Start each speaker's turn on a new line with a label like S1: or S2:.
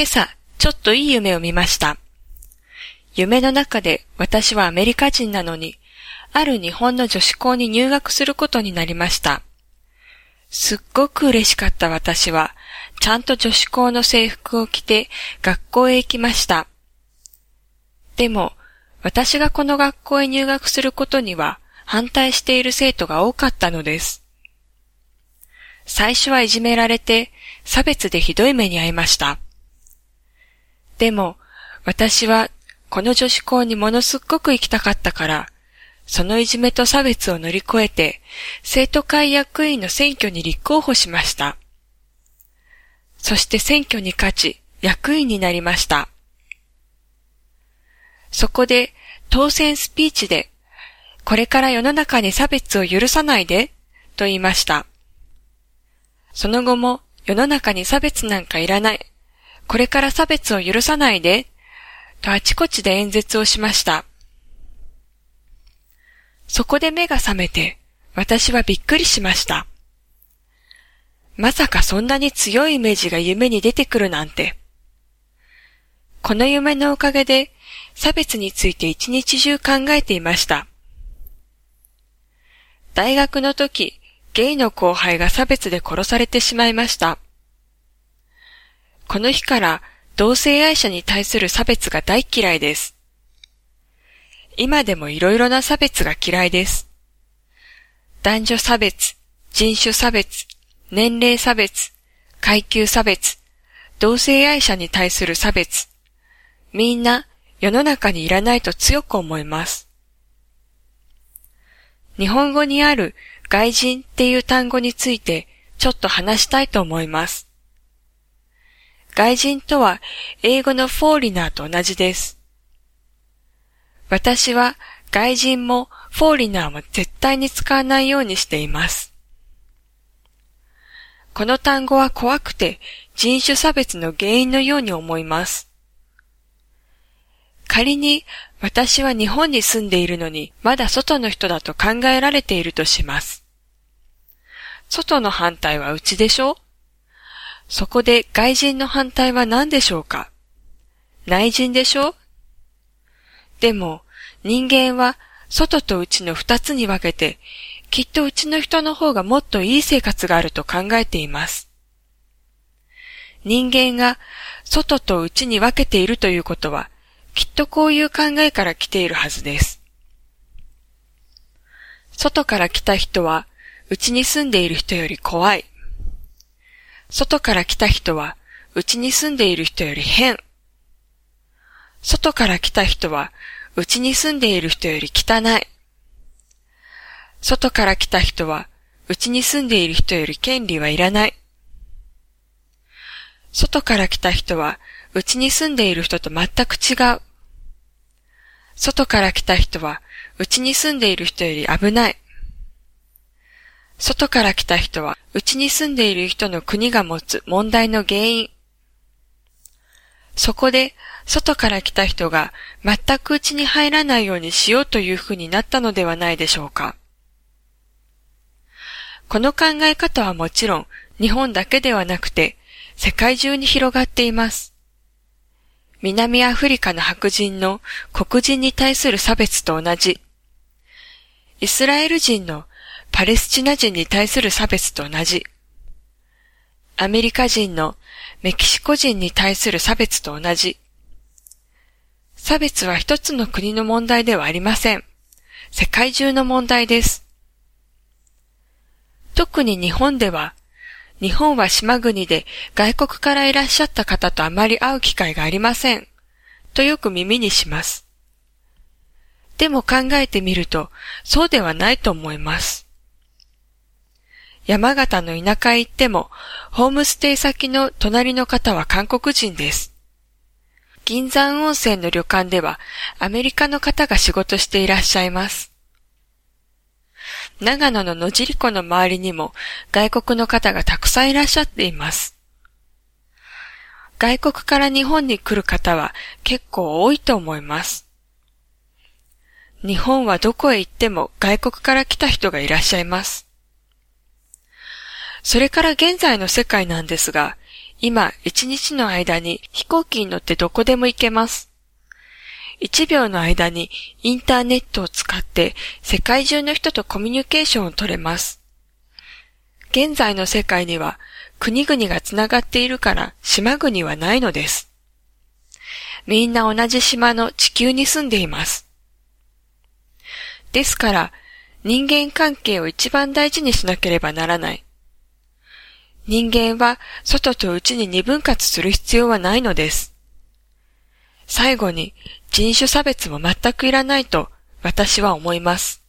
S1: 今朝、ちょっといい夢を見ました。夢の中で私はアメリカ人なのに、ある日本の女子校に入学することになりました。すっごく嬉しかった私は、ちゃんと女子校の制服を着て学校へ行きました。でも、私がこの学校へ入学することには反対している生徒が多かったのです。最初はいじめられて差別でひどい目に遭いました。でも、私はこの女子校にものすっごく行きたかったから、そのいじめと差別を乗り越えて、生徒会役員の選挙に立候補しました。そして選挙に勝ち、役員になりました。そこで、当選スピーチで、これから世の中に差別を許さないで、と言いました。その後も、世の中に差別なんかいらない。これから差別を許さないで、とあちこちで演説をしました。そこで目が覚めて、私はびっくりしました。まさかそんなに強いイメージが夢に出てくるなんて。この夢のおかげで差別について一日中考えていました。大学の時、ゲイの後輩が差別で殺されてしまいました。この日から同性愛者に対する差別が大嫌いです。今でもいろいろな差別が嫌いです。男女差別、人種差別、年齢差別、階級差別、同性愛者に対する差別、みんな世の中にいらないと強く思います。日本語にある外人っていう単語についてちょっと話したいと思います。外人とは英語のフォーリナーと同じです。私は外人もフォーリナーも絶対に使わないようにしています。この単語は怖くて人種差別の原因のように思います。仮に私は日本に住んでいるのにまだ外の人だと考えられているとします。外の反対はうちでしょ？そこで外人の反対は何でしょうか？内人でしょでも人間は外と内の二つに分けてきっとうちの人の方がもっといい生活があると考えています。人間が外と内に分けているということは、きっとこういう考えから来ているはずです。外から来た人は、内に住んでいる人より怖い。外から来た人は、内に住んでいる人より変。外から来た人は、内に住んでいる人より汚い。外から来た人は、うちに住んでいる人より権利はいらない。外から来た人は、うちに住んでいる人と全く違う。外から来た人は、うちに住んでいる人より危ない。外から来た人は、うちに住んでいる人の国が持つ問題の原因。そこで、外から来た人が全くうちに入らないようにしようというふうになったのではないでしょうか。この考え方はもちろん日本だけではなくて世界中に広がっています。南アフリカの白人の黒人に対する差別と同じ。イスラエル人のパレスチナ人に対する差別と同じ。アメリカ人のメキシコ人に対する差別と同じ。差別は一つの国の問題ではありません。世界中の問題です。特に日本では、日本は島国で外国からいらっしゃった方とあまり会う機会がありません。とよく耳にします。でも考えてみると、そうではないと思います。山形の田舎へ行っても、ホームステイ先の隣の方は韓国人です。銀山温泉の旅館では、アメリカの方が仕事していらっしゃいます。長野の野尻湖の周りにも外国の方がたくさんいらっしゃっています。外国から日本に来る方は結構多いと思います。日本はどこへ行っても外国から来た人がいらっしゃいます。それから現在の世界なんですが、今一日の間に飛行機に乗ってどこでも行けます。1秒の間にインターネットを使って世界中の人とコミュニケーションを取れます。現在の世界には国々がつながっているから島国はないのです。みんな同じ島の地球に住んでいます。ですから人間関係を一番大事にしなければならない。人間は外と内に二分割する必要はないのです。最後に人種差別も全くいらないと私は思います。